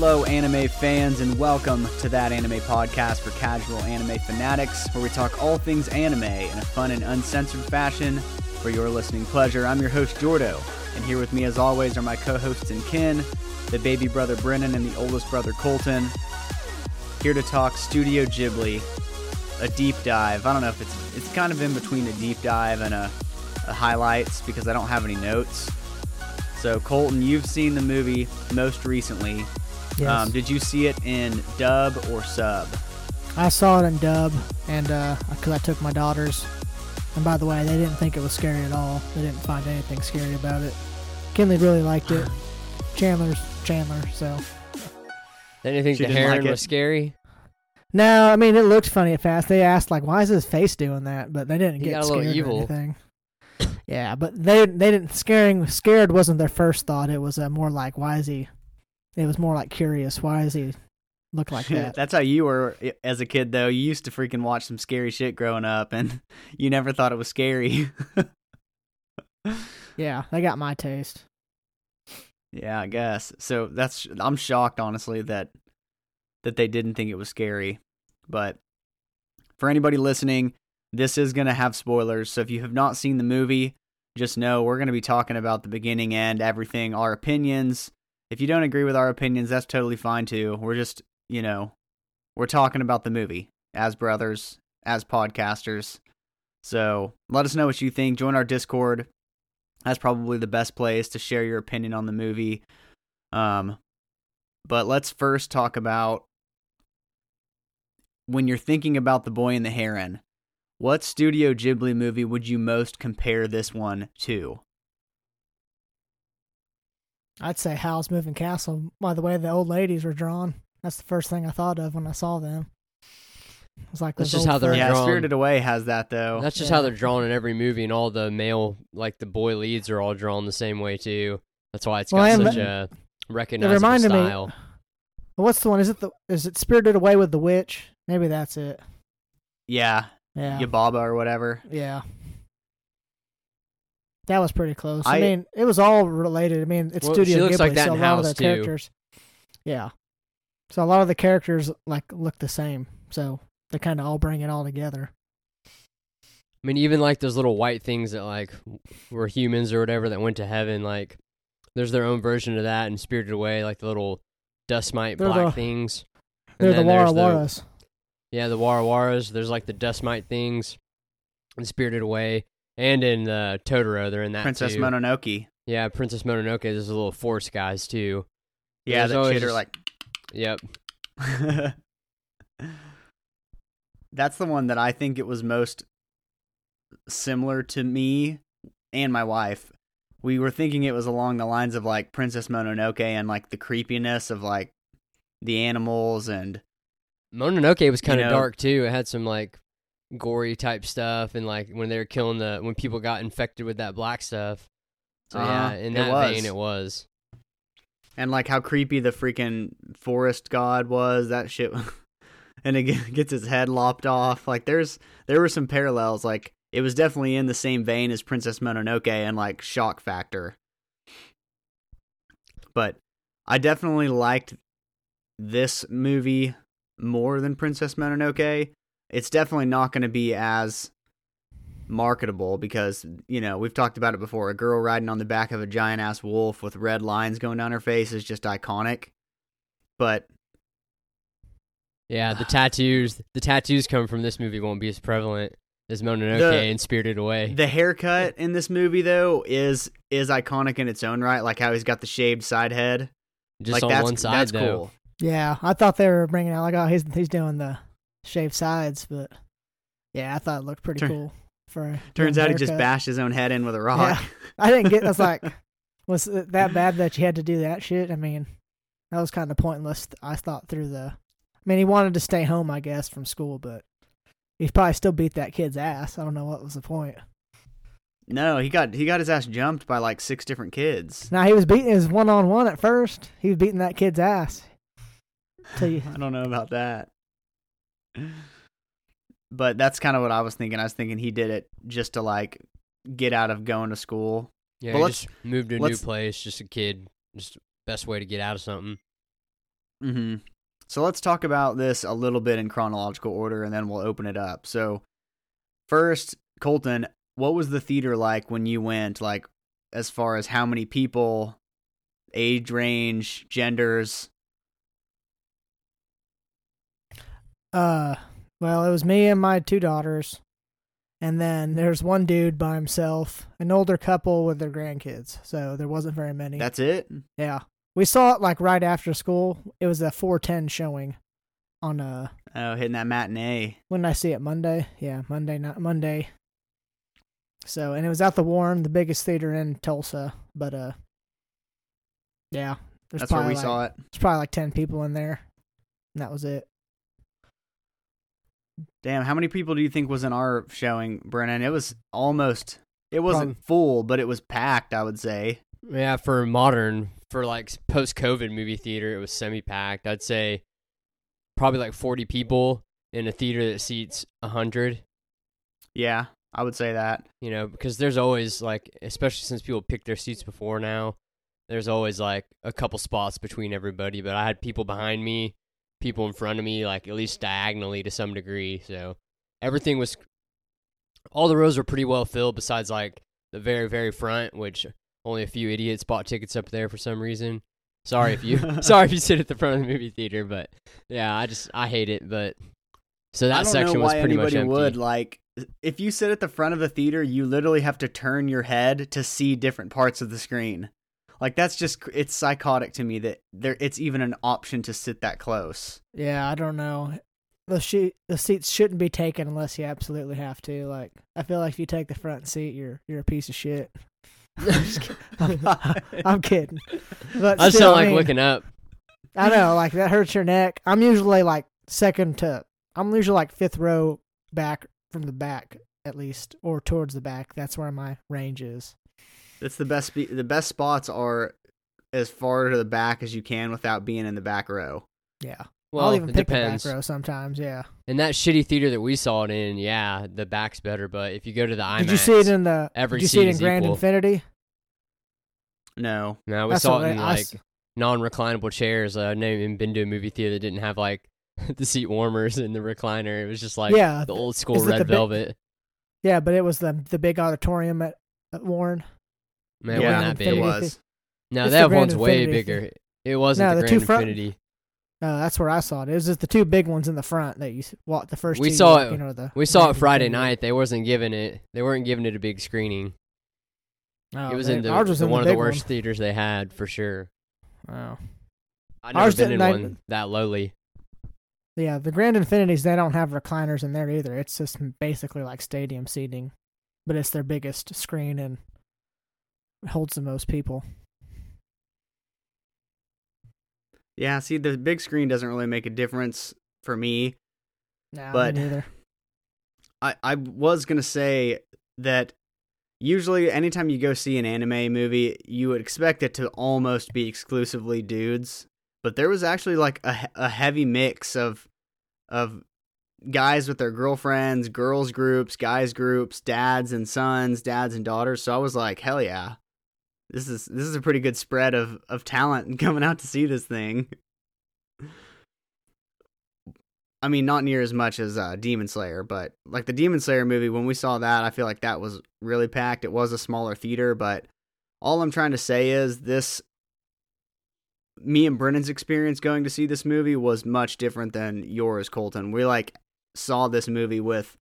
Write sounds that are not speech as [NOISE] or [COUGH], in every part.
Hello, anime fans, and welcome to that anime podcast for casual anime fanatics, where we talk all things anime in a fun and uncensored fashion for your listening pleasure. I'm your host, Jordo, and here with me, as always, are my co hosts and kin, the baby brother Brennan and the oldest brother Colton. Here to talk Studio Ghibli, a deep dive. I don't know if it's it's kind of in between a deep dive and a, a highlights because I don't have any notes. So Colton, you've seen the movie most recently. Yes. Um, did you see it in dub or sub? I saw it in dub, and because I took my daughters. And by the way, they didn't think it was scary at all. They didn't find anything scary about it. Kinley really liked it. [SIGHS] Chandler's Chandler, so. Then you think She the didn't like heron it? was scary? No, I mean it looked funny at fast. They asked like, "Why is his face doing that?" But they didn't He get got a little scared evil. or anything. [COUGHS] yeah, but they they didn't scaring scared wasn't their first thought. It was uh, more like, "Why is he?" It was more like curious. Why is he look like that? That's how you were eh, as a kid, though. You used to freaking watch some scary shit growing up, and [LAUGHS] you never thought it was scary. [LAUGHS] yeah, they got my taste. yeah, I guess. So that's I'm shocked, honestly, that that they didn't think it was scary. But for anybody listening, this is gonna have spoilers. So if you have not seen the movie, just know we're gonna be talking about the beginning, end, everything, our opinions. If you don't agree with our opinions, that's totally fine too. We're just, you know, we're talking about the movie as brothers, as podcasters. So let us know what you think. Join our Discord. That's probably the best place to share your opinion on the movie. Um, but let's first talk about when you're thinking about the boy and the heron. What Studio Ghibli movie would you most compare this one to? I'd say Howl's Moving Castle. By the way the old ladies were drawn, that's the first thing I thought of when I saw them. It was like That's those just how they're friends. yeah, drawn. Spirited Away has that though. That's just Yeah. how they're drawn in every movie, and all the male, like the boy leads, are all drawn the same way too. That's why it's Well, got I am- such a recognizable reminded me- style. What's the one? Is it the? Is it Spirited Away with the witch? Maybe that's it. yeah, Yeah, Yababa or whatever. yeah. That was pretty close. I, I- mean, it was all related. I mean, it's Well, Studio Ghibli, like that so a lot of the too. characters. Yeah. So a lot of the characters like look the same. So they kind of all bring it all together. I mean, even like those little white things that like were humans or whatever that went to heaven. Like, there's their own version of that in Spirited Away, like the little dust mite They're black the- things. They're the then there's Warawaras. Yeah, the Warawaras. There's like the dust mite things in Spirited Away, and in uh, Totoro, they're in that Princess too. Mononoke. Yeah, Princess Mononoke. There's a little force guys too. Yeah, always chitter just- like Yep. [LAUGHS] That's the one that I think it was most similar to me and my wife. We were thinking it was along the lines of like Princess Mononoke and like the creepiness of like the animals and Mononoke was kind of know- dark too. It had some like gory type stuff, and like when they were killing the when people got infected with that black stuff. So Uh-huh, yeah, in it that was. vein, it was. and like how creepy the freaking forest god was. That shit, [LAUGHS] and it gets his head lopped off. Like there's there were some parallels. Like it was definitely in the same vein as Princess Mononoke and like shock factor. But I definitely liked this movie more than Princess Mononoke. It's definitely not going to be as marketable because you know we've talked about it before. A girl riding on the back of a giant ass wolf with red lines going down her face is just iconic. But Yeah, the [SIGHS] tattoos. The tattoos coming from this movie won't be as prevalent as Mononoke The- and Spirited Away. the haircut in this movie though is is iconic in its own right. Like how he's got the shaved side head. Just like on that's one side that's though. cool. Yeah, I thought they were bringing out like oh he's he's doing the shaved sides, but yeah, I thought it looked pretty Tur- cool. For Turns out he just bashed his own head in with a rock. [LAUGHS] I didn't get. I was [LAUGHS] like, was it that bad that you had to do that shit? I mean, that was kind of pointless. I thought through the. I mean, he wanted to stay home, I guess, from school, but he probably still beat that kid's ass. I don't know what was the point. no, he got he got his ass jumped by like six different kids. Now he was beating his one on one at first. He was beating that kid's ass. [SIGHS] Till you, I don't know about that. But that's kind of what I was thinking. I was thinking he did it just to like get out of going to school. Yeah, But just moved to a new place, just a kid. Just best way to get out of something. Mm-hmm. So let's talk about this a little bit in chronological order, and then we'll open it up. So first, Colton, what was the theater like when you went? Like, as far as how many people, age range, genders. Uh, well, it was me and my two daughters, and then there's one dude by himself, an older couple with their grandkids. So there wasn't very many. That's it. yeah, we saw it like right after school. It was a 410 showing on uh Oh, hitting that matinee. when did I see it Monday. Yeah, Monday not Monday. So and it was at the Warren, the biggest theater in Tulsa. But uh, yeah, there's That's where probably we like, saw it. There's probably like ten people in there, and that was it. Damn, how many people do you think was in our showing, Brennan? It was almost. It wasn't Prob- full, but it was packed. I would say. Yeah, for modern, for like post COVID movie theater, it was semi packed. I'd say probably like 40 people in a theater that seats 100. Yeah, I would say that. You know, because there's always like, especially since people picked their seats before now, there's always like a couple spots between everybody. But I had people behind me, people in front of me, like at least diagonally to some degree. So everything was, all the rows were pretty well filled, besides like the very, very front, which only a few idiots bought tickets up there for some reason. Sorry if you, [LAUGHS] [LAUGHS] sorry if you sit at the front of the movie theater, but yeah, I just I hate it. But so that section was pretty much anybody empty. would like. If you sit at the front of the theater, you literally have to turn your head to see different parts of the screen. Like that's just it's psychotic to me that there it's even an option to sit that close. Yeah, I don't know. The sheet, the seats shouldn't be taken unless you absolutely have to. Like, I feel like if you take the front seat, you're you're a piece of shit. [LAUGHS] I'm, just kidding. [LAUGHS] I'm, I'm kidding. But I just still, don't I like mean, looking up. I know, like that hurts your neck. I'm usually like second to. I'm usually like fifth row back from the back at least, or towards the back. That's where my range is. That's the best. Spe- the best spots are as far to the back as you can without being in the back row. Yeah, Well, I'll even it pick depends. the back row sometimes. Yeah. In that shitty theater that we saw it in, yeah, the back's better. But if you go to the IMAX, Did you see it in the? every did you see it seat in is Grand equal. Infinity? No, no, we That's saw it in I- I like s- non-reclinable chairs. Uh, I've never even been to a movie theater that didn't have like [LAUGHS] the seat warmers in the recliner. It was just like yeah, the old school red the big- velvet. yeah, but it was the the big auditorium at, at Warren. Man, it yeah, wasn't that big. Infinity. was. No, It's they the have ones way Infinity bigger. It wasn't No, the the Grand two front- Infinity. No, that's where I saw it. It was just the two big ones in the front that you s- walked the first. We two, saw you it- know, the We saw it Friday Infinity. night. They wasn't giving it. They weren't giving it a big screening. Oh, it was they- in the, ours was the in one the of the big worst theaters they had for sure. One. Oh. I've never Ours been in didn't- I- one that lowly. Yeah, the Grand Infinities they don't have recliners in there either. It's just basically like stadium seating, but it's their biggest screen and holds the most people. Yeah, see, the big screen doesn't really make a difference for me. Nah, But- me neither. I, I was gonna say that usually anytime you go see an anime movie, you would expect it to almost be exclusively dudes, but there was actually like a, a heavy mix of of guys with their girlfriends, girls groups, guys groups, dads and sons, dads and daughters. So I was like, hell yeah, this is this is a pretty good spread of of talent [LAUGHS] coming out to see this thing. I mean, not near as much as uh, Demon Slayer, but like the Demon Slayer movie, when we saw that, I feel like that was really packed. It was a smaller theater, but all I'm trying to say is this me and Brennan's experience going to see this movie was much different than yours, Colton. We like saw this movie with,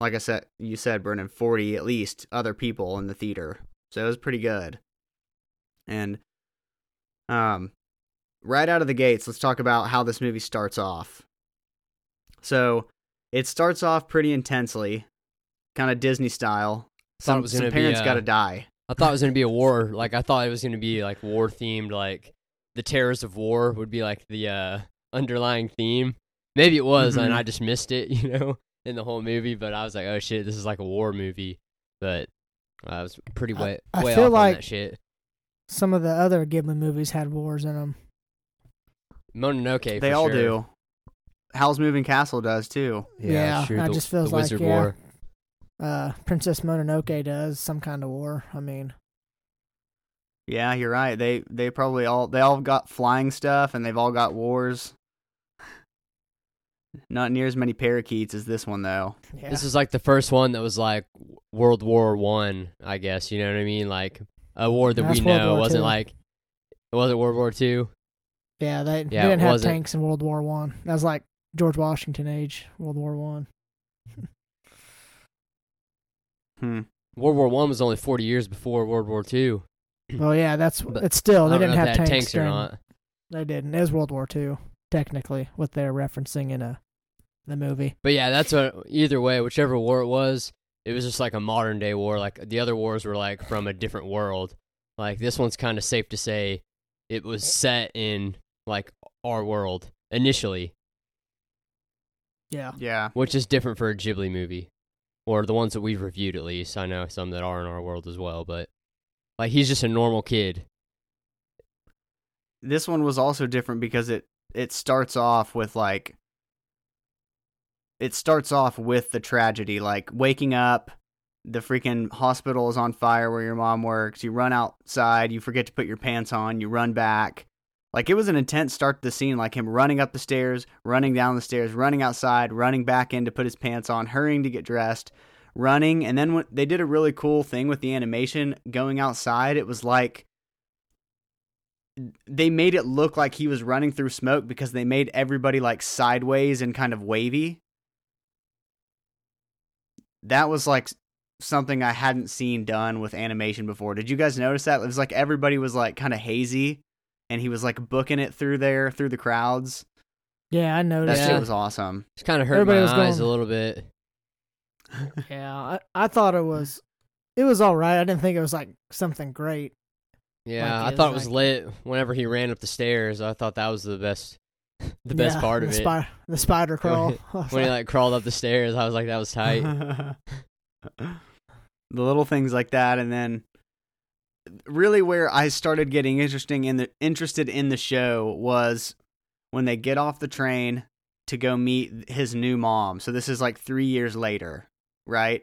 like I said, you said, Brennan, 40 at least other people in the theater. So it was pretty good. And, um, right out of the gates, let's talk about how this movie starts off. So it starts off pretty intensely, kind of Disney style. Thought it Some, was some parents uh, got to die. I thought it was gonna be a war. Like I thought it was gonna be like war themed. Like the terrors of war would be like the uh, underlying theme. Maybe it was, Mhm. and I just missed it. [LAUGHS] You know, in the whole movie. But I was like, oh shit, this is like a war movie. But I was pretty I- way I way feel off like- on that shit. Some of the other Ghibli movies had wars in them. Mononoke. They for all sure. do. Howl's Moving Castle does too. Yeah, that's true. I just feels the like, Wizard yeah. War. Uh, Princess Mononoke does some kind of war. I mean, Yeah, you're right. They they probably all they all got flying stuff and they've all got wars. Not near as many parakeets as this one though. Yeah. This is like the first one that was like World War One, I, guess. You know what I mean? Like a war that That's we World know War wasn't Two. like it wasn't World War Two. yeah, they, they Yeah, it didn't have wasn't. tanks in World War One. That was like George Washington age, World War One. [LAUGHS] Hmm. World War One was only forty years before World War Two. [CLEARS THROAT] Well, yeah, that's But it's still they didn't have if tanks, tanks or during- not. They didn't. It was World War Two, technically, what they're referencing in a the movie. But yeah, that's what. Either way, whichever war it was, it was just like a modern day war. Like the other wars were like from a different world. Like this one's kind of safe to say it was eh. set in like our world initially, Yeah. Yeah. which is different for a Ghibli movie, or the ones that we've reviewed at least. I know some that are in our world as well, but like he's just a normal kid. This one was also different because it it starts off with like it starts off with the tragedy, like waking up, the freaking hospital is on fire where your mom works. You run outside, you forget to put your pants on, you run back. Like it was an intense start to the scene, like him running up the stairs, running down the stairs, running outside, running back in to put his pants on, hurrying to get dressed, running, and then when they did a really cool thing with the animation going outside, it was like they made it look like he was running through smoke because they made everybody like sideways and kind of wavy. That was like something I hadn't seen done with animation before. Did you guys notice that? It was like everybody was like kind of hazy and he was like booking it through there through the crowds. Yeah, I noticed. That noticed. shit was awesome. It's kind of hurt Everybody my was eyes going- a little bit. [LAUGHS] [LAUGHS] Yeah, I, I thought it was it was all right. I didn't think it was like something great. Yeah, Like, I thought it was was like- lit whenever he ran up the stairs. I thought that was the best, [LAUGHS] the best Yeah, part of the it. Spi- the spider crawl. [LAUGHS] When he like, like crawled up the stairs, I was like, that was tight. [LAUGHS] the little things like that and then really where I started getting interesting in the interested in the show was when they get off the train to go meet his new mom. So this is like 3 years later, right?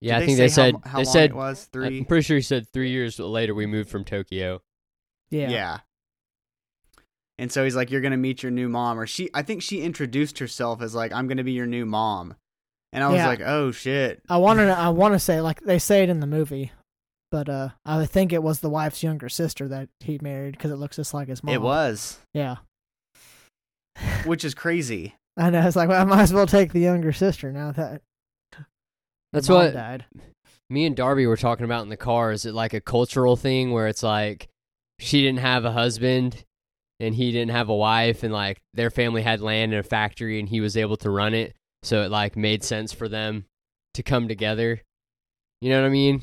Yeah, Did I think say they said mo- how they long said it was I'm 3 pretty sure he said three years later we moved from Tokyo. yeah. yeah. And so he's like, "You're gonna meet your new mom," or she. I think she introduced herself as like, "I'm gonna be your new mom," and I was Yeah. like, "Oh shit!" I wanted to, I want to say like they say it in the movie, but uh I think it was the wife's younger sister that he married because it looks just like his mom. It was, Yeah. which is crazy. [LAUGHS] I know. It's like well, I might as well take the younger sister now that. That's mom what- died. Me and Darby were talking about in the car. Is it like a cultural thing where it's like she didn't have a husband and he didn't have a wife, and like their family had land and a factory, and he was able to run it, so it like made sense for them to come together. You know what I mean?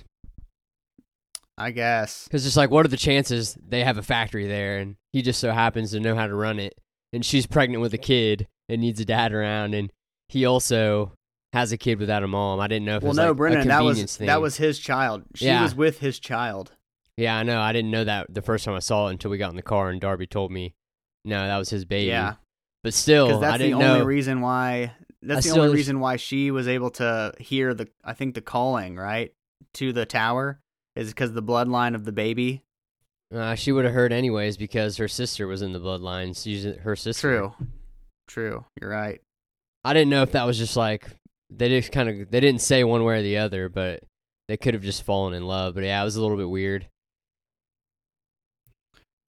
I guess. Because it's like, what are the chances they have a factory there, and he just so happens to know how to run it, and she's pregnant with a kid and needs a dad around, and he also has a kid without a mom. I didn't know if it Well, was no, like that was thing. that was his child. She Yeah. was with his child. Yeah, I know. I didn't know that the first time I saw it until we got in the car and Darby told me, no, that was his baby. Yeah, But still, because I that's the didn't only know. reason why. That's I the only reason why she was able to hear the. I think the calling right to the tower is because the bloodline of the baby. uh, she would have heard anyways because her sister was in the bloodline. She's her sister. True, true. You're right. I didn't know if that was just like they just kind of they didn't say one way or the other, but they could have just fallen in love. But yeah, it was a little bit weird.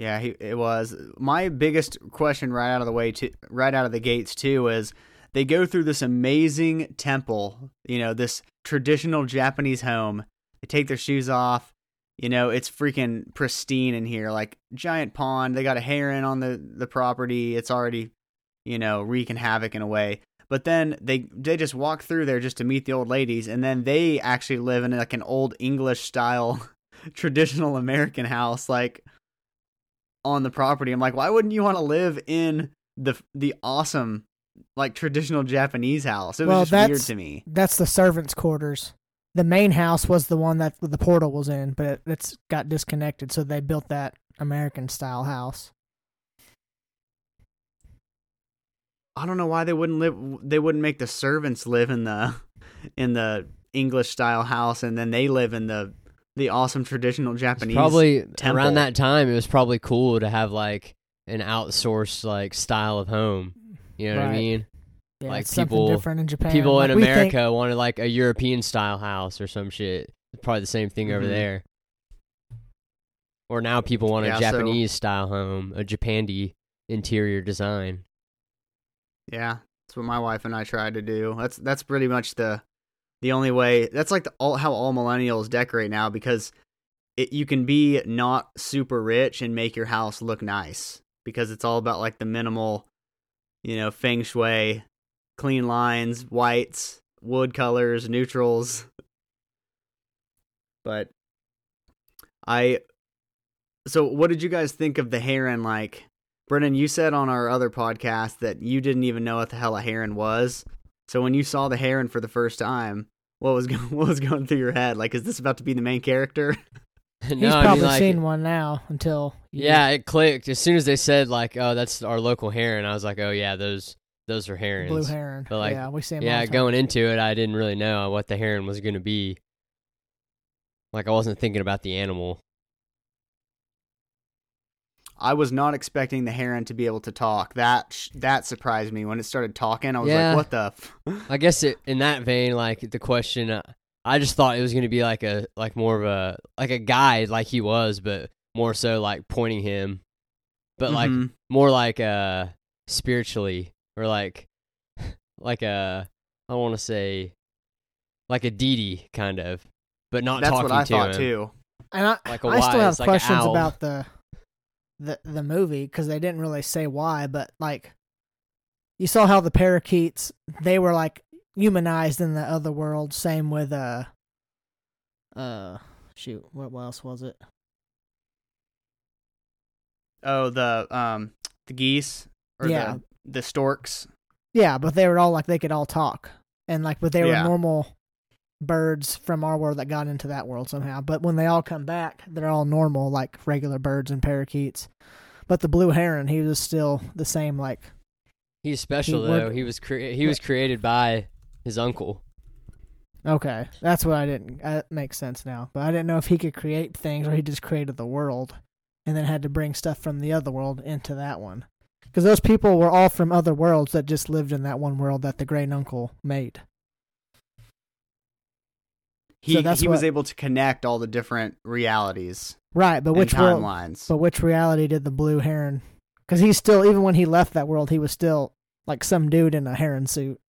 Yeah, he, it was. My biggest question right out of the way, to, right out of the gates too, is they go through this amazing temple. You know, this traditional Japanese home. They take their shoes off. You know, it's freaking pristine in here, like giant pond. They got a heron on the the property. It's already, you know, wreaking havoc in a way. But then they they just walk through there just to meet the old ladies, and then they actually live in like an old English style, [LAUGHS] traditional American house, like on the property. I'm like, why wouldn't you want to live in the the awesome like traditional Japanese house? It was Well, just weird to me. That's the servants' quarters. The main house was the one that the portal was in, but it, it's got disconnected, so they built that American style house. I don't know why they wouldn't live. They wouldn't make the servants live in the in the English style house, and then they live in the the awesome traditional Japanese. probably temple. around that time. It was probably cool to have like an outsourced like style of home. You know what I mean? Yeah, Like it's something people- different in Japan. People Like, in we think- America wanted like a European style house or some shit. Probably the same thing over Mhm. there. Or now people want Yeah, a so- Japanese style home, a Japandi interior design. Yeah, that's what my wife and I tried to do. That's that's pretty much the the only way. That's like the, all how all millennials decorate now because it, you can be not super rich and make your house look nice because it's all about like the minimal, you know, feng shui, clean lines, whites, wood colors, neutrals. But I so what did you guys think of the heron like Brennan, you said on our other podcast that you didn't even know what the hell a heron was. So when you saw the heron for the first time, what was go- [LAUGHS] what was going through your head? Like, is this about to be the main character? [LAUGHS] no, He's I mean, probably like, seen one now until you- Yeah, it clicked as soon as they said like, "Oh, that's our local heron." I was like, "Oh yeah, those those are herons." blue heron. But, like, yeah, we see him. all Yeah, time. going into it, I didn't really know what the heron was going to be. Like I wasn't thinking about the animal. I was not expecting the heron to be able to talk. That that surprised me when it started talking. I was Yeah. like, what the? F-? [LAUGHS] I guess it, in that vein, like the question, uh, I just thought it was going to be like a like more of a like a guide, like he was, but more so like pointing him, but like Mhm. more like uh spiritually or like [SIGHS] like a I want to say like a deity kind of, but not that's talking what I to thought him. too. And I, Like a I still have like questions about the the the movie because they didn't really say why, but like you saw how the parakeets they were like humanized in the other world. Same with uh uh shoot, what, what else was it? Oh, the um the geese or Yeah. the the storks. Yeah, but they were all like they could all talk, and like but they were Yeah. normal birds from our world that got into that world somehow. But when they all come back, they're all normal like regular birds and parakeets. But the blue heron, he was still the same like He's special He though. He was cre- he was created by his uncle. Okay, that's what I didn't. That makes sense now. But I didn't know if he could create things or he just created the world, and then had to bring stuff from the other world into that one. Because those people were all from other worlds that just lived in that one world that the great uncle made. He So that's he was able to connect all the different realities Right, but and which world? timelines. But which reality did the blue heron? Because he's still, even when he left that world, he was still like some dude in a heron suit.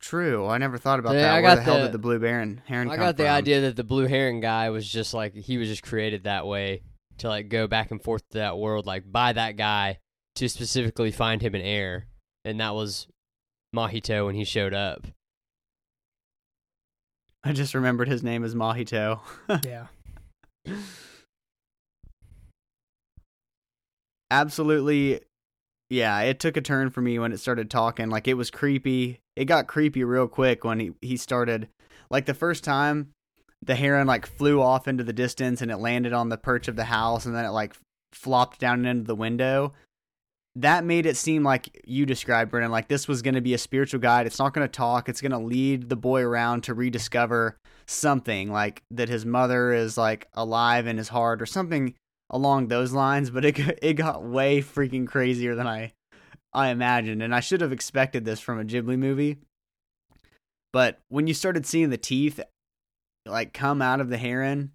True. I never thought about Yeah, that. I Where got the hell did the blue baron heron I come got the from? idea that the blue heron guy was just like he was just created that way to like go back and forth to that world like by that guy to specifically find him an heir, and that was Mahito when he showed up. I just remembered his name is Mahito. [LAUGHS] yeah. Absolutely. Yeah, it took a turn for me when it started talking. Like it was creepy. It got creepy real quick when he, he started like the first time the heron like flew off into the distance and it landed on the perch of the house and then it like flopped down into the window. That made it seem like you described, Brennan, like this was going to be a spiritual guide. It's not going to talk. It's going to lead the boy around to rediscover something like that his mother is like alive in his heart or something along those lines. But it it got way freaking crazier than I I imagined, and I should have expected this from a Ghibli movie. But when you started seeing the teeth like come out of the heron,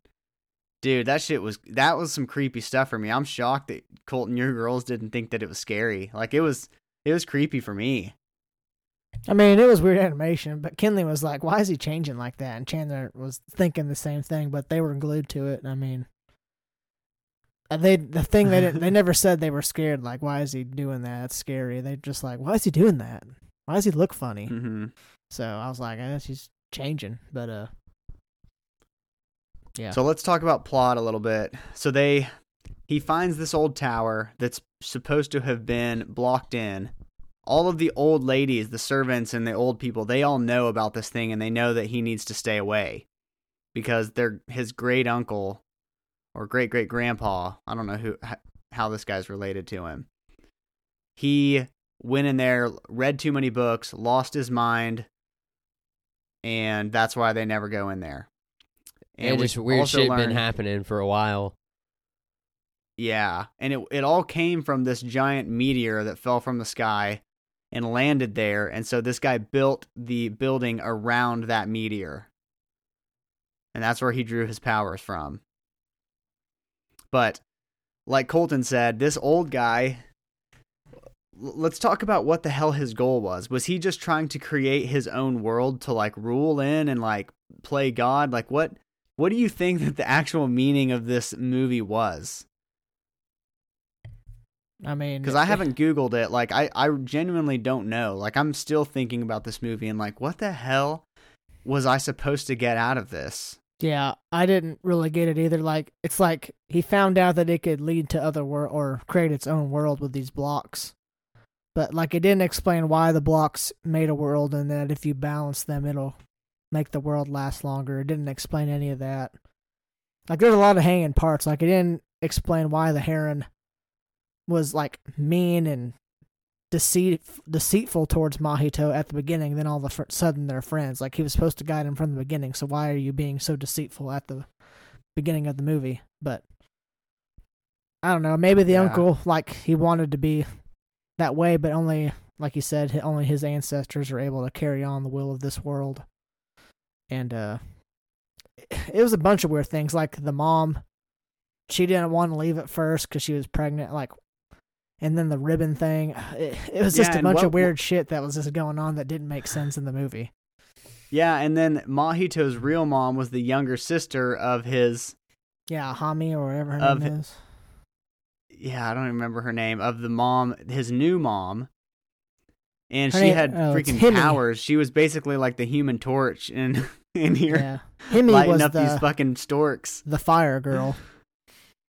dude, that shit was that was some creepy stuff for me. I'm shocked that Colton, your girls didn't think that it was scary. Like it was it was creepy for me. I mean, it was weird animation, but Kinley was like, "Why is he changing like that?" And Chandler was thinking the same thing, but they were glued to it. I mean, they the thing they didn't they [LAUGHS] never said they were scared. Like, why is he doing that? That's scary. They just like, why is he doing that? Why does he look funny? Mm-hmm. So I was like, I guess he's changing, but uh, yeah. So let's talk about plot a little bit. So they he finds this old tower that's supposed to have been blocked in. All of the old ladies, the servants and the old people, they all know about this thing and they know that he needs to stay away because they're his great uncle or great great grandpa. I don't know who how this guy's related to him. He went in there, read too many books, lost his mind, and that's why they never go in there And, we just weird shit learn- been happening for a while. Yeah, and it it all came from this giant meteor that fell from the sky and landed there, and so this guy built the building around that meteor. And that's where he drew his powers from. But like Colton said, this old guy let's talk about what the hell his goal was. Was he just trying to create his own world to like rule in and like play god? Like what what do you think that the actual meaning of this movie was? I mean, because I haven't Googled it. Like, I, I genuinely don't know. Like, I'm still thinking about this movie and, like, what the hell was I supposed to get out of this? Yeah, I didn't really get it either. Like, it's like he found out that it could lead to other world or create its own world with these blocks, but like it didn't explain why the blocks made a world and that if you balance them, it'll make the world last longer. It didn't explain any of that. Like, there's a lot of hanging parts. Like, it didn't explain why the heron was like mean and deceit deceitful towards Mahito at the beginning. Then all of a fr- sudden they're friends. Like he was supposed to guide him from the beginning. So why are you being so deceitful at the beginning of the movie? But I don't know. Maybe the Yeah. uncle like he wanted to be that way, but only like you said, only his ancestors are able to carry on the will of this world. And uh [LAUGHS] it was a bunch of weird things like the mom she didn't want to leave at first because she was pregnant like and then the ribbon thing [SIGHS] it, it was just Yeah, a bunch what- of weird shit that was just going on that didn't make sense in the movie Yeah, and then Mahito's real mom was the younger sister of his. yeah himi or whatever her Of name it- is Yeah, I don't even remember her name. Of the mom, his new mom. And Her she name- had oh, freaking powers. She was basically like the human torch in, [LAUGHS] in here, yeah himi lighting up the, these fucking storks. the fire girl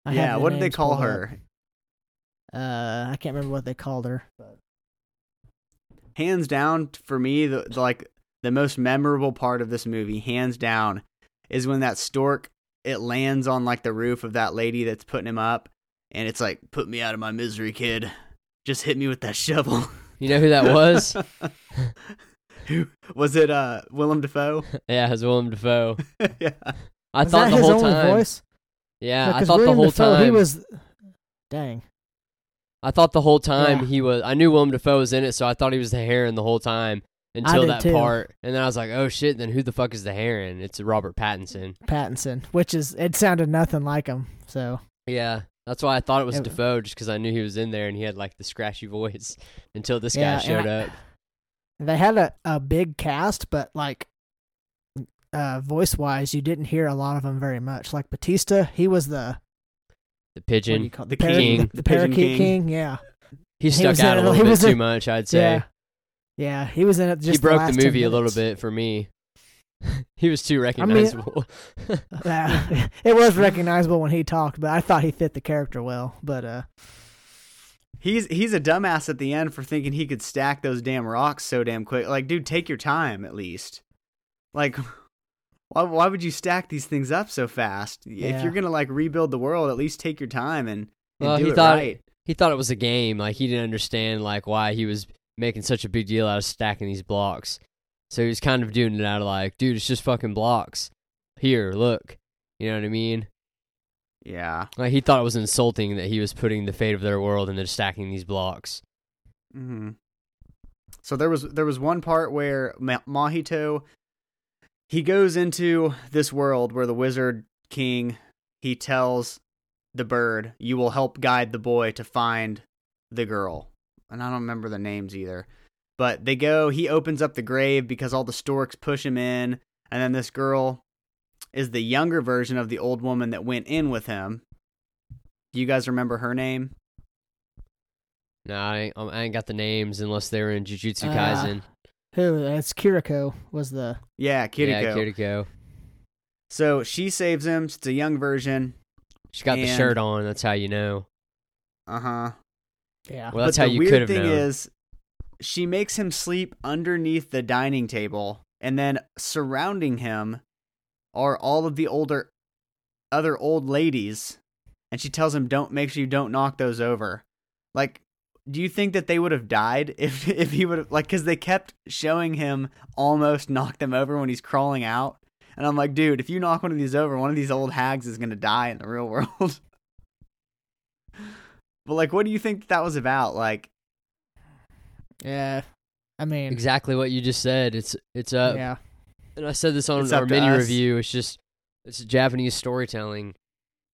I yeah, what did they call pulled up. her? uh i can't remember what they called her but hands down for me the, the like the most memorable part of this movie hands down is when that stork it lands on like the roof of that lady that's putting him up and it's like put me out of my misery kid just hit me with that shovel [LAUGHS] You know who that was? Who [LAUGHS] was it uh willem dafoe [LAUGHS] yeah, it was Willem Dafoe. [LAUGHS] yeah I was thought that the his whole only time. voice Yeah, I Because thought the whole Dafoe, time. he was dang I thought the whole time Yeah. he was. I knew Willem Dafoe was in it, so I thought he was the Heron the whole time until that too. part. And then I was like, "Oh shit!" Then who the fuck is the Heron? It's Robert Pattinson. Pattinson, which is it sounded nothing like him. So Yeah, that's why I thought it was It- Dafoe, just because I knew he was in there and he had like the scratchy [LAUGHS] voice until this Yeah, guy showed I- up. they had a, a big cast, but like uh voice wise, you didn't hear a lot of them very much. Like Batista, he was the The what do you pigeon. call it? The Parrot- king. the, The pigeon parakeet king. king. Yeah, He he stuck was out in a it- little he bit was too in- much, I'd say. yeah, yeah. He was in it. Just he broke last the movie a little bit for me. [LAUGHS] he was too mean- recognizable. [LAUGHS] Uh, [LAUGHS] it was recognizable when he talked, but I thought he fit the character well. But uh, He's he's a dumbass at the end for thinking he could stack those damn rocks so damn quick. Like, dude, take your time at least. Like, why why would you stack these things up so fast? Yeah. If you're gonna like rebuild the world, at least take your time and, and Well, do he it thought- right. he thought it was a game. Like he didn't understand like why he was making such a big deal out of stacking these blocks. So he was kind of doing it out of like, dude, it's just fucking blocks. Here, look. You know what I mean? Yeah. Like he thought it was insulting that he was putting the fate of their world and then stacking these blocks. hmm So there was there was one part where Ma- Mahito he goes into this world where the wizard king he tells the bird, "You will help guide the boy to find the girl." And I don't remember the names either. But they go, he opens up the grave because all the storks push him in, and then this girl is the younger version of the old woman that went in with him. Do you guys remember her name? No, I ain't, I ain't got the names unless they were in Jujutsu Uh, Kaisen. who? It's Kiriko was the Yeah, Kiriko. Yeah, Kiriko. So she saves him. It's a young version. She got the shirt on. That's how you know. Uh huh. yeah. Well, that's but how the you could have thing known. is, she makes him sleep underneath the dining table, and then surrounding him are all of the older, other old ladies, and she tells him, "Don't make sure you don't knock those over." Like, do you think that they would have died [LAUGHS] if if he would have like? Because they kept showing him almost knock them over when he's crawling out. And I'm like, dude, if you knock one of these over, one of these old hags is gonna die in the real [LAUGHS] world. but like, what do you think that was about? Like, Yeah. I mean, Exactly what you just said. It's it's uh, yeah. and I said this on It's our mini us. review. It's just it's Japanese storytelling.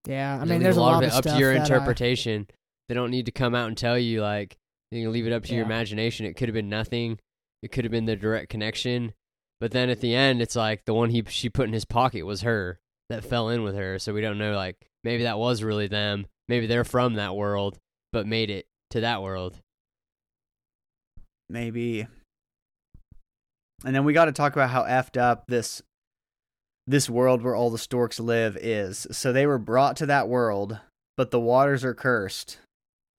Yeah. I mean, there's a lot of of it up to your that I- interpretation. They don't need to come out and tell you like you can leave it up to your imagination. It could have been nothing. It could have been the direct connection. But then at the end, it's like the one he she put in his pocket was her that fell in with her. So we don't know like maybe that was really them. Maybe they're from that world, but made it to that world. Maybe. And then we got to talk about how effed up this this world where all the storks live is. So they were brought to that world, but the waters are cursed.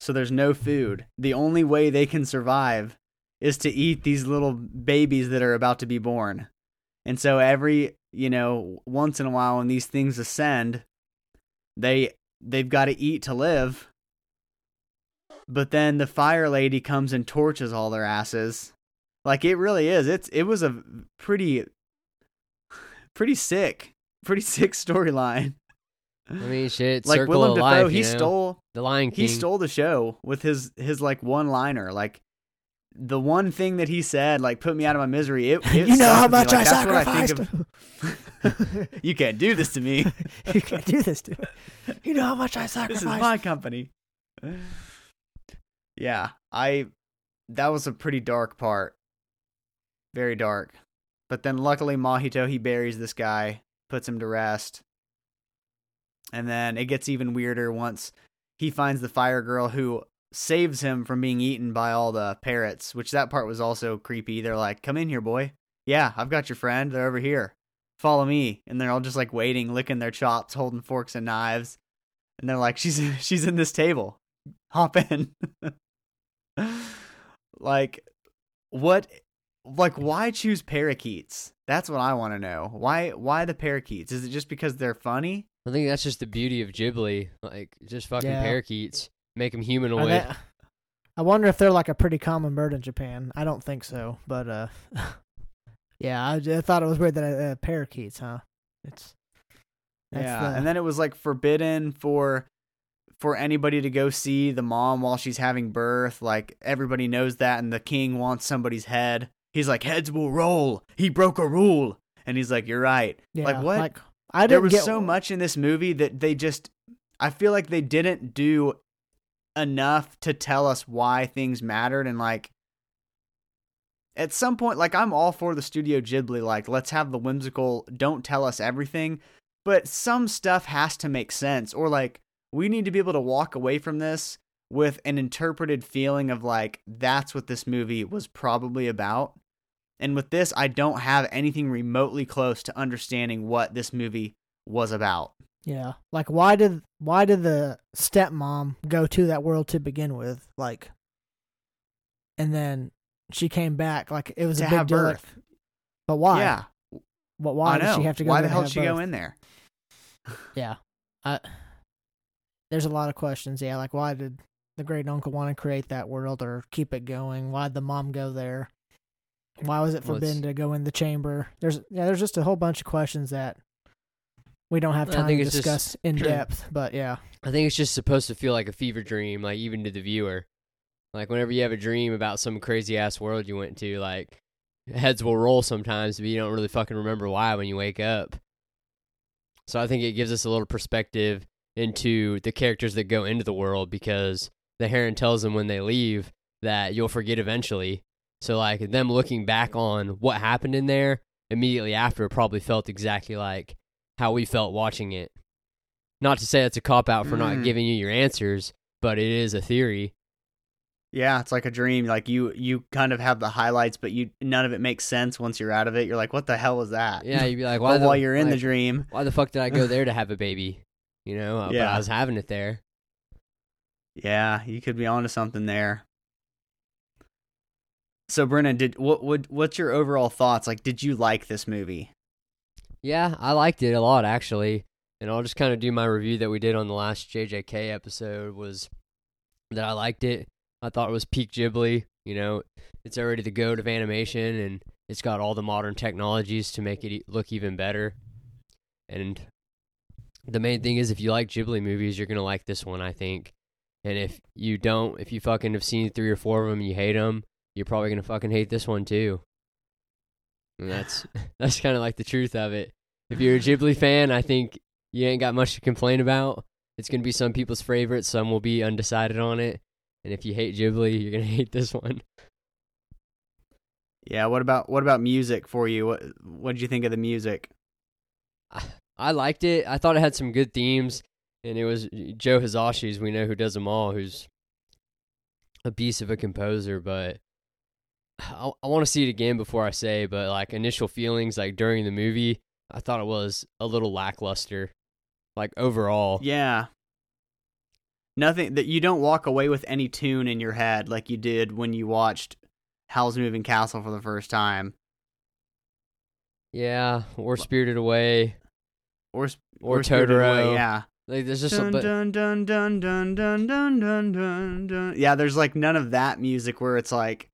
So there's no food. The only way they can survive is to eat these little babies that are about to be born. And so every, you know, once in a while when these things ascend, they they've got to eat to live. But then the fire lady comes and torches all their asses. Like it really is. It's it was a pretty pretty sick, pretty [LAUGHS] sick storyline. I mean, shit. Like circle Willem Dafoe, he you know? stole the Lion King. he stole the show with his his like one liner. Like the one thing that he said, like put me out of my misery. It, [LAUGHS] it you know how much Like, I sacrificed. think of- [LAUGHS] you can't do this to me. you can't do this to me. You know how much I sacrificed. this is my company. Yeah, I that was a pretty dark part. Very dark. But then luckily Mahito he buries this guy, puts him to rest. And then it gets even weirder once he finds the fire girl who saves him from being eaten by all the parrots, which that part was also creepy. They're like, "Come in here, boy." Yeah, I've got your friend. They're over here. Follow me. And they're all just like waiting, licking their chops, holding forks and knives. And they're like, "She's [LAUGHS] she's in this table. Hop in." [LAUGHS] like what like why choose parakeets? That's what I want to know. Why why the parakeets? Is it just because they're funny? I think that's just the beauty of Ghibli. Like, just fucking Yeah. parakeets. Make them Are humanoid. they- I wonder if they're like a pretty common bird in Japan. I don't think so, but uh, [LAUGHS] yeah, I, I thought it was weird that uh, parakeets, huh? It's that's yeah, the- and then it was like forbidden for for anybody to go see the mom while she's having birth. Like everybody knows that, and the king wants somebody's head. He's like, heads will roll. He broke a rule, and he's like, you're right. yeah, like what? Like I there was get so much in this movie that they just I feel like they didn't do enough to tell us why things mattered and like at some point like I'm all for the studio Ghibli like let's have the whimsical don't tell us everything but some stuff has to make sense or like we need to be able to walk away from this with an interpreted feeling of like that's what this movie was probably about and with this, I don't have anything remotely close to understanding what this movie was about. Yeah. Like why did why did the stepmom go to that world to begin with? Like and then she came back like it was To a big deal. like- birth. but why? Yeah, But why did she have to go Why the hell did she go in there? Yeah. I There's a lot of questions. Yeah, like why did the great uncle want to create that world or keep it going? Why did the mom go there? Why was it Well, forbidden to go in the chamber? There's yeah, there's just a whole bunch of questions that we don't have time to it's just- discuss in [CLEARS THROAT] depth. But yeah, I think it's just supposed to feel like a fever dream, like even to the viewer. Like whenever you have a dream about some crazy ass world you went to, like heads will roll sometimes, but you don't really fucking remember why when you wake up. So I think it gives us a little perspective into the characters that go into the world because the Heron tells them when they leave that you'll forget eventually. So like them looking back on what happened in there immediately after probably felt exactly like how we felt watching it. Not to say that's a cop out for not Mm. giving you your answers, but it is a theory. Yeah, it's like a dream. Like you, you kind of have the highlights, but you none of it makes sense once you're out of it. You're like, what the hell was that? Yeah, you'd be like, [LAUGHS] why the, while you're in the dream, why the fuck did I go [LAUGHS] there to have a baby? You know, Uh, but Yeah. I was having it there. yeah, you could be onto something there. So, Brennan, did what? Would what's your overall thoughts? Like, did you like this movie? Yeah, I liked it a lot actually. And I'll just kind of do my review that we did on the last JJK episode was that I liked it. I thought it was peak Ghibli. You know, it's already the goat of animation, and it's got all the modern technologies to make it look even better. And the main thing is, if you like Ghibli movies, you're gonna like this one, I think. And if you don't, if you fucking have seen three or four of them and you hate them, you're probably gonna fucking hate this one too. And that's [SIGHS] [LAUGHS] that's kind of like the truth of it. If you're a Ghibli fan, I think you ain't got much to complain about. It's gonna be some people's favorite, some will be undecided on it. And if you hate Ghibli, you're gonna [LAUGHS] hate this one. Yeah. What about what about music for you? What what did you think of the music? [SIGHS] I liked it. I thought it had some good themes, and it was Joe Hisaishi, we know who does them all, who's a beast of a composer. But I, I want to see it again before I say. But like initial feelings, like during the movie, I thought it was a little lackluster, like overall. Yeah. Nothing that you don't walk away with any tune in your head like you did when you watched Howl's Moving Castle for the first time. Yeah, or Spirited Away, Or or, Spirited Away, Totoro. yeah. Like there's just a, Dun, but, dun, dun, dun, dun, dun, dun, dun, dun, dun. Yeah, there's like none of that music where it's like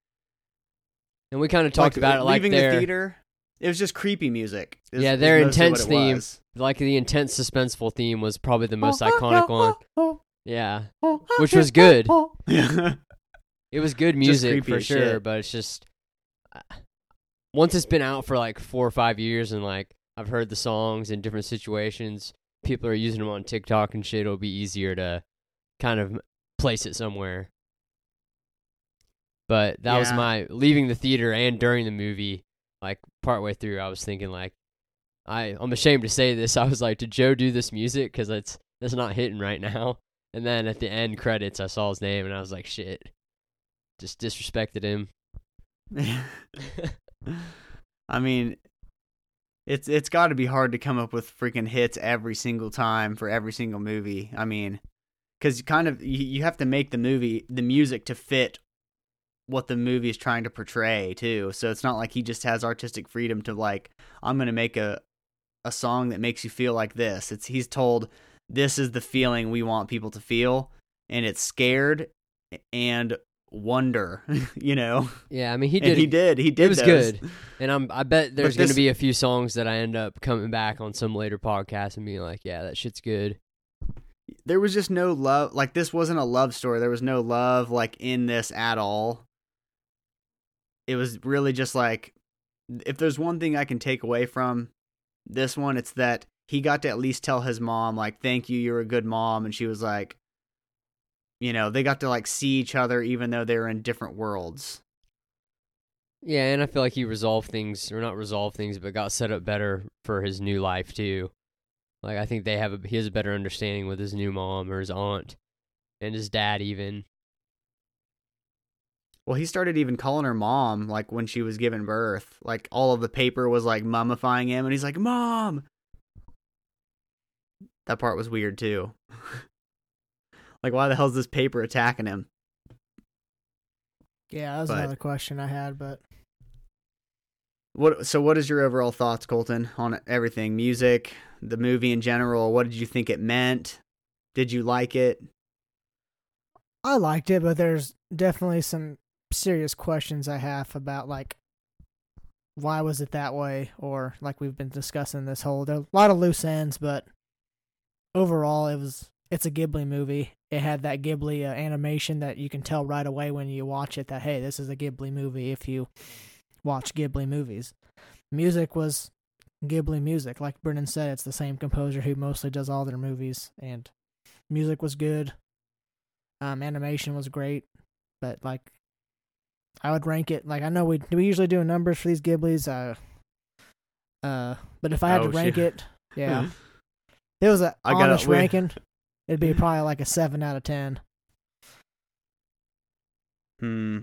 and we kind of talked like, about it like leaving their the theater. It was just creepy music. is- Yeah, their intense theme. was. like the intense suspenseful theme was probably the Oh, most iconic one. Yeah, which was good. Yeah. [LAUGHS] It was good music for sure, shit. but it's just uh, once it's been out for like four or five years, and like I've heard the songs in different situations, people are using them on TikTok and shit. It'll be easier to kind of place it somewhere. But that was my leaving the theater and during the movie. Like partway through, I was thinking like, I I'm ashamed to say this. [LAUGHS] I was like, did Joe do this music? Because it's it's not hitting right now. [LAUGHS] And then at the end credits, I saw his name, and I was like, shit, just disrespected him. [LAUGHS] I mean, it's it's got to be hard to come up with freaking hits every single time for every single movie. I mean, because you kind of you, you have to make the movie the music to fit what the movie is trying to portray too. So it's not like he just has artistic freedom to like I'm gonna make a a song that makes you feel like this. It's he's told this is the feeling we want people to feel, and it's scared and wonder. [LAUGHS] you know, Yeah, I mean, he and did. he did. He did. it was those. good, and I'm. I bet there's going to be a few songs that I end up coming back on some later podcast and being like, yeah, that shit's good. there was just no love like this wasn't a love story there was no love like in this at all it was really just like if there's one thing i can take away from this one it's that he got to at least tell his mom like thank you you're a good mom and she was like you know they got to like see each other even though they were in different worlds Yeah, and I feel like he resolved things, or not resolved things, but got set up better for his new life too. Like I think they have a he has a better understanding with his new mom or his aunt, and his dad even. well he started even calling her mom like when she was giving birth like all of the paper was like mummifying him and he's like mom that part was weird too [LAUGHS] like why the hell's this paper attacking him Yeah, that was But- another question I had, but what so what is your overall thoughts colton on everything music the movie in general what did you think it meant did you like it I liked it. But there's definitely some serious questions I have about like why was it that way, or like we've been discussing this whole. There a lot of loose ends, but overall, it was it's a Ghibli movie. It had that Ghibli uh, animation that you can tell right away when you watch it that hey, this is a Ghibli movie. If you watch Ghibli movies, music was Ghibli music. Like Brennan said, it's the same composer who mostly does all their movies, and music was good. Um, animation was great, but like, I would rank it like I know we we usually do numbers for these Ghiblis. Uh, uh, but if I had Oh, to rank shit. it, yeah, it was a I gotta- honest ranking, it'd be probably like a seven out of ten. hmm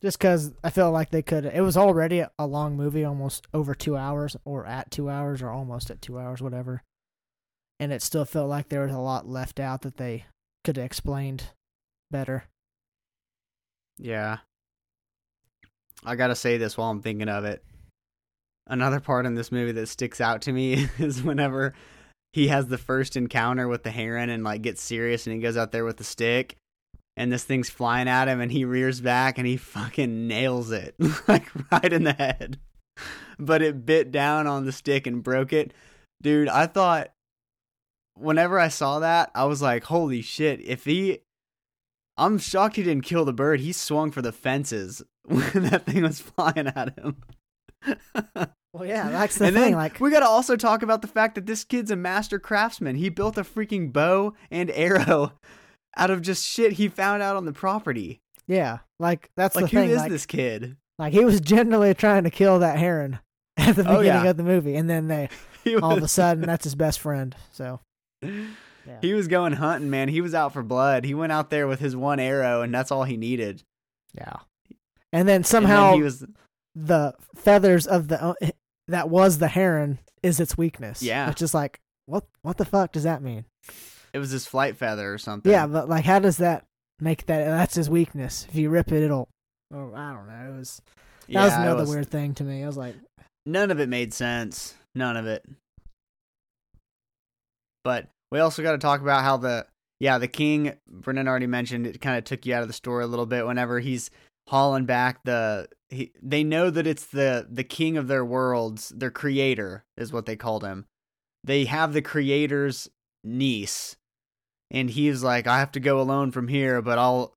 Just because I felt like they could. It was already a long movie, almost over two hours, or at two hours, or almost at two hours, whatever. And it still felt like there was a lot left out that they could have explained better. Yeah. I gotta say this while I'm thinking of it. Another part in this movie that sticks out to me [LAUGHS] is whenever he has the first encounter with the heron and like gets serious and he goes out there with the stick and this thing's flying at him and he rears back and he fucking nails it [LAUGHS] like right in the head. but it bit down on the stick and broke it. Dude, I thought whenever I saw that, I was like, holy shit, if he I'm shocked he didn't kill the bird. He swung for the fences [LAUGHS] when that thing was flying at him. [LAUGHS] Well, yeah, that's the and thing. then Like, we got to also talk about the fact that this kid's a master craftsman. He built a freaking bow and arrow [LAUGHS] out of just shit he found out on the property. yeah, like that's like the who thing. is like, this kid? like he was generally trying to kill that heron [LAUGHS] at the Oh, beginning yeah. of the movie, and then they [LAUGHS] He all of a sudden that's his best friend. So yeah. He was going hunting, man. He was out for blood. He went out there with his one arrow, and that's all he needed. yeah, and then And somehow then he was the feathers of the that was the heron is its weakness. Yeah. which is like what what the fuck does that mean? it was his flight feather or something. Yeah, but like how does that make that that's his weakness? If you rip it, it'll. Oh, I don't know. It was that Yeah, was another was- weird thing to me. I was like, None of it made sense. None of it. But we also got to talk about how the yeah the king Brennan already mentioned it kind of took you out of the story a little bit whenever he's hauling back the he, they know that it's the the king of their worlds their creator is what they called him. They have the creator's niece and he's like i have to go alone from here but i'll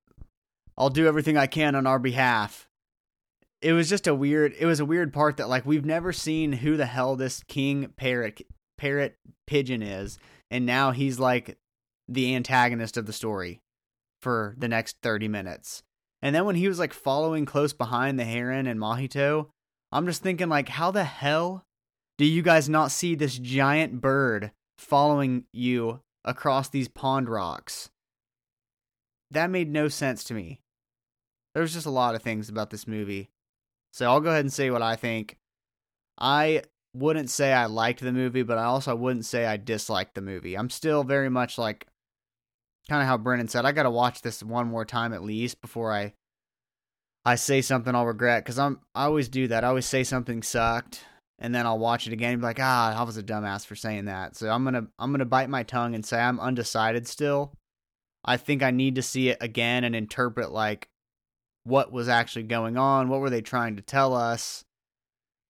i'll do everything i can on our behalf. It was just a weird it was a weird part that like we've never seen who the hell this king parrot parrot pigeon is and now he's like the antagonist of the story for the next 30 minutes and then when he was like following close behind the heron and Mahito, I'm just thinking like how the hell do you guys not see this giant bird following you across these pond rocks? That made no sense to me. There was just a lot of things about this movie. So I'll go ahead and say what I think. I wouldn't say I liked the movie, but I also wouldn't say I disliked the movie. I'm still very much like kind of how Brennan said, I got to watch this one more time at least before I I say something I'll regret cuz I'm I always do that. I always say something sucked and then I'll watch it again and be like, "Ah, I was a dumbass for saying that." So I'm going to I'm to bite my tongue and say I'm undecided still. I think I need to see it again and interpret like what was actually going on, what were they trying to tell us?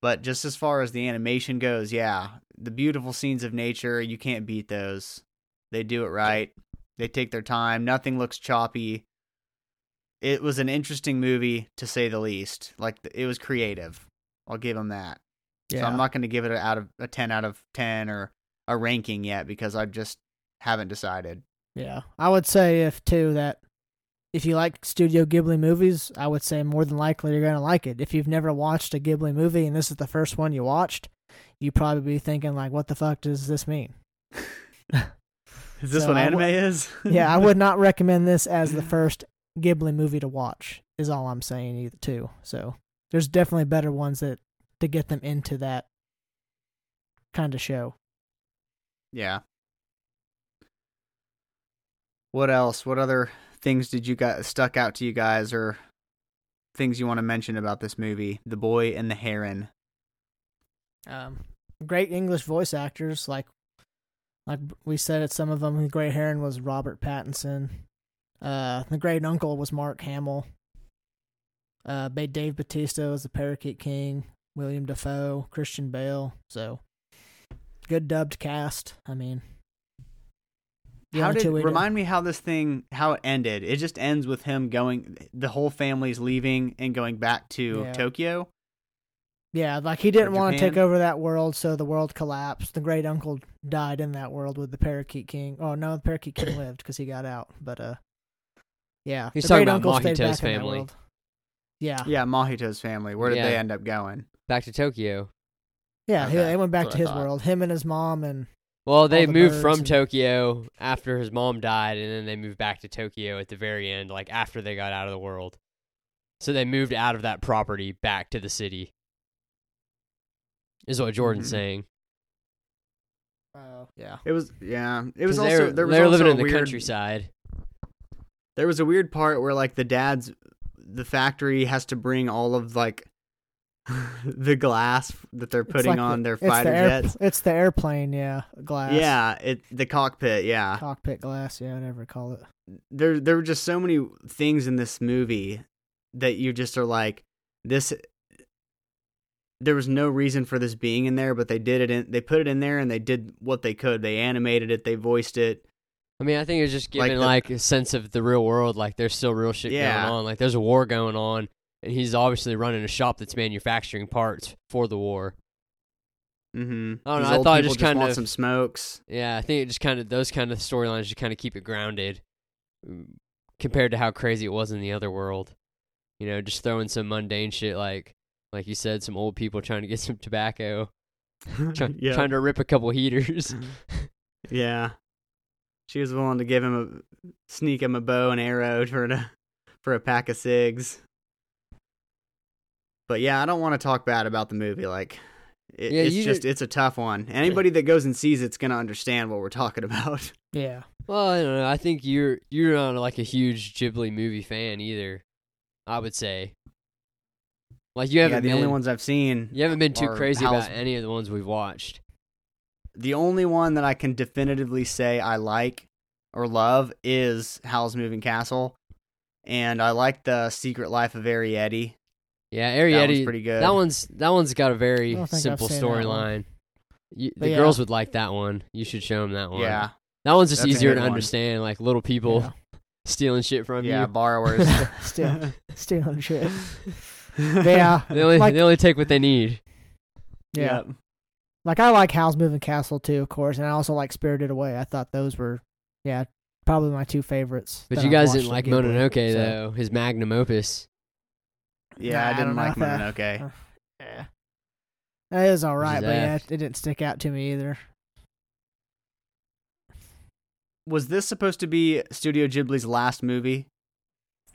But just as far as the animation goes, yeah, the beautiful scenes of nature, you can't beat those. They do it right. They take their time. Nothing looks choppy. It was an interesting movie to say the least. Like it was creative. I'll give them that. yeah, So I'm not going to give it a, out of a 10 out of 10 or a ranking yet because I just haven't decided. yeah. I would say if too that if you like Studio Ghibli movies, I would say more than likely you're gonna like it. If you've never watched a Ghibli movie and this is the first one you watched, you probably be thinking like, "What the fuck does this mean?" [LAUGHS] Is this So what anime w- is? [LAUGHS] yeah, I would not recommend this as the first Ghibli movie to watch. Is all I'm saying either too. So there's definitely better ones that to get them into that kind of show. Yeah. What else? What other things did you guys stuck out to you guys or things you want to mention about this movie? The Boy and the Heron. Um, great English voice actors like like we said it. Some of them. The Great Heron was Robert Pattinson. Uh, the Great Uncle was Mark Hamill. Uh, Dave Batista was the Parakeet King. William Dafoe, Christian Bale. So good dubbed cast. I mean, how did we did- remind me how this thing how it ended? It just ends with him going the whole family's leaving and going back to Yeah. Tokyo. Yeah, like he didn't want to take over that world, so the world collapsed. The great uncle died in that world with the Parakeet King. Oh no, the Parakeet King [COUGHS] lived because he got out. But uh, yeah, He's the talking great about uncle stayed Mahito's back in that family. world. Yeah, Yeah, Mahito's family. Where did they end up going? Back to Tokyo. yeah, he, they went back to I his thought. world. Him and his mom and Well, they the moved from and- Tokyo after his mom died, and then they moved back to Tokyo at the very end, like after they got out of the world. So they moved out of that property back to the city. Is what Jordan's Mhm. saying. uh, yeah, It was yeah. It was also they're, there was they're also living a in the weird, countryside. There was a weird part where like the dad's the factory has to bring all of like [LAUGHS] the glass that they're putting like on the, their it's the fighter air- jets. It's the airplane, yeah, glass. Yeah, it the cockpit, yeah. cockpit glass, yeah, whatever you call it. There there were just so many things in this movie that you just are like this there was no reason for this being in there, but they did it in they put it in there and they did what they could. They animated it, they voiced it. I mean, I think it's just Like giving the- like, a sense of the real world. Like there's still real shit Yeah. going on. Like there's a war going on, and he's obviously running a shop that's manufacturing parts for the war. Mm-hmm. I don't These know, I thought it people just kind of- some smokes. Yeah, I think it just kind of those kind of storylines just kind of keep it grounded mm, compared to how crazy it was in the other world. You know, just throwing some mundane shit like like you said, some old people trying to get some tobacco, [LAUGHS] try, yeah. trying to rip a couple heaters. Mm-hmm. [LAUGHS] yeah. She was willing to give him a sneak him a bow and arrow [LAUGHS] for a, for a pack of cigs. But yeah, I don't want to talk bad about the movie. Like, it, Yeah, it's just did- it's a tough one. Anybody that goes and sees it's gonna understand what we're talking about. Yeah. well, I don't know. I think you're you're not like a huge Ghibli movie fan either. I would say. Like you haven't the been, only ones I've seen. you haven't been too crazy Howl's- about any of the ones we've watched. The only one that I can definitively say I like or love is Howl's Moving Castle, and I like the Secret Life of Arrietty. Yeah, That Arrietty. pretty good. That one's that one's got a very don't think I've simple seen that one. storyline. The yeah. girls would like that one. You should show them that one. yeah, that one's just That's easier good to one. understand. Like little people Yeah. [LAUGHS] stealing shit from yeah, you. borrowers. [LAUGHS] Still stealing shit. [LAUGHS] Yeah. [LAUGHS] They only Like- they only take what they need. Yeah. Yep. Like I like Howl's Moving Castle too, of course, and I also like Spirited Away. I thought those were, yeah, probably my two favorites. But you guys didn't like of Ghibli, Mononoke so- though. His magnum opus. Yeah, Nah, I I didn't don't like if that- [LAUGHS] Mononoke. uh, Yeah, that is all right, is but yeah, it didn't stick out to me either. Was this supposed to be Studio Ghibli's last movie?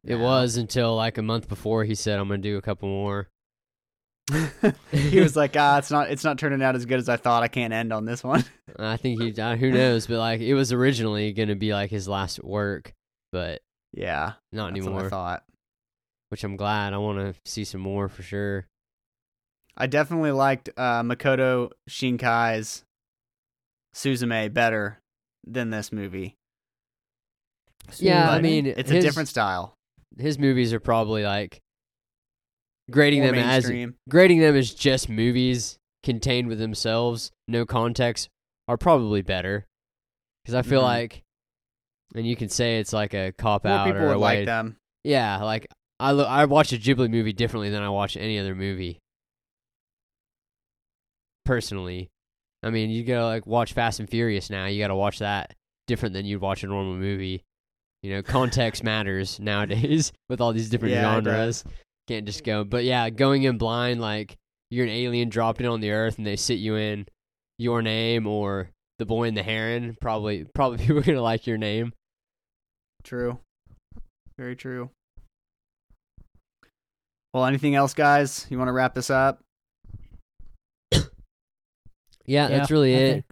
It No. was until like a month before he said I'm gonna do a couple more. [LAUGHS] he was like, ah, it's not, it's not turning out as good as I thought. I can't end on this one. [LAUGHS] I think he uh, who knows, but like it was originally gonna be like his last work, but yeah, not what I anymore. thought. Which I'm glad. I want to see some more for sure. I definitely liked uh, Makoto Shinkai's Suzume better than this movie. Yeah, I mean, it's his- a different style. His movies are probably like grading More them as grading them as just movies contained with themselves, no context, are probably better. Because I feel Mhm. like, and you can say it's like a cop More out people or would like them. Yeah, like I lo- I watch a Ghibli movie differently than I watch any other movie. Personally, I mean, you gotta like watch Fast and Furious now. You gotta watch that different than you'd watch a normal movie. You know, context matters nowadays [LAUGHS] with all these different Yeah, genres. Can't just go. But yeah, going in blind, like you're an alien dropping on the earth, and they sit you in your name or the boy and the heron. Probably, [LAUGHS] probably people are gonna like your name. True. Very true. Well, anything else, guys? You want to wrap this up? [COUGHS] Yeah, that's really I it. think.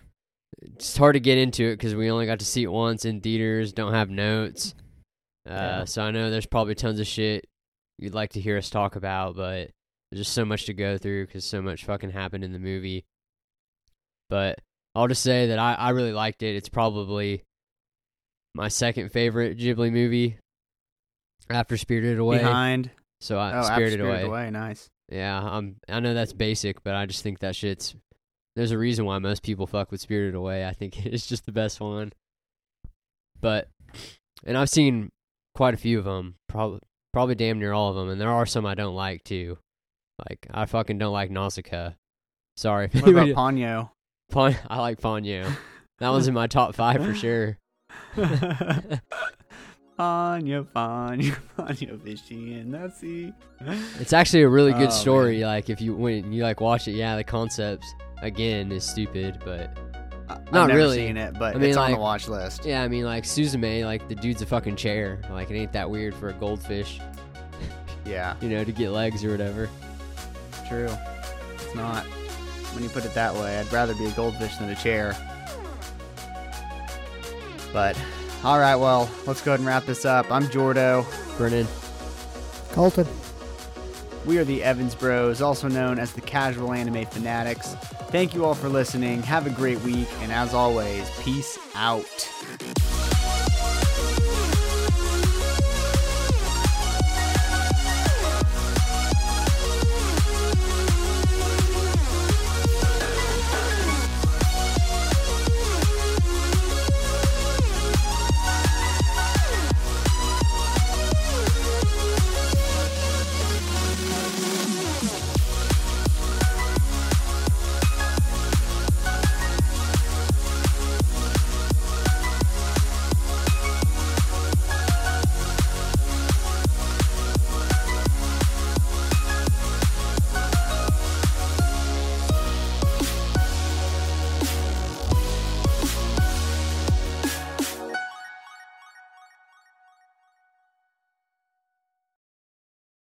It's hard to get into it because we only got to see it once in theaters. Don't have notes, uh, Yeah. so I know there's probably tons of shit you'd like to hear us talk about, but there's just so much to go through because so much fucking happened in the movie. But I'll just say that I, I really liked it. It's probably my second favorite Ghibli movie after Spirited Away. Behind. So I oh, Spirited Spirited Away. Away. Nice. Yeah, um, I know that's basic, but I just think that shit's. There's a reason why most people fuck with Spirited Away. I think [LAUGHS] it's just the best one. But, and I've seen quite a few of them, probably probably damn near all of them, and there are some I don't like too. Like I fucking don't like Nausicaa. Sorry, What about Ponyo? [LAUGHS] Pon- I like Ponyo. That one's in my top five for sure. [LAUGHS] Ponyo, Ponyo, Ponyo, fishy the sea. It's actually a really good Oh, story. man. Like if you when you like watch it, yeah, the concepts again is stupid, but I- I've Not never really. seen it, but I mean, it's on the watch list. Yeah, I mean, like Suzume, like the dude's a fucking chair. Like it ain't that weird for a goldfish, Yeah, [LAUGHS] you know, to get legs or whatever. true. It's not. When you put it that way, I'd rather be a goldfish than a chair. But, all right, well, let's go ahead and wrap this up. I'm Jordo. Brennan, Colton. We are the Evans Bros, also known as the Casual Anime Fanatics. Thank you all for listening. Have a great week, and as always, peace out.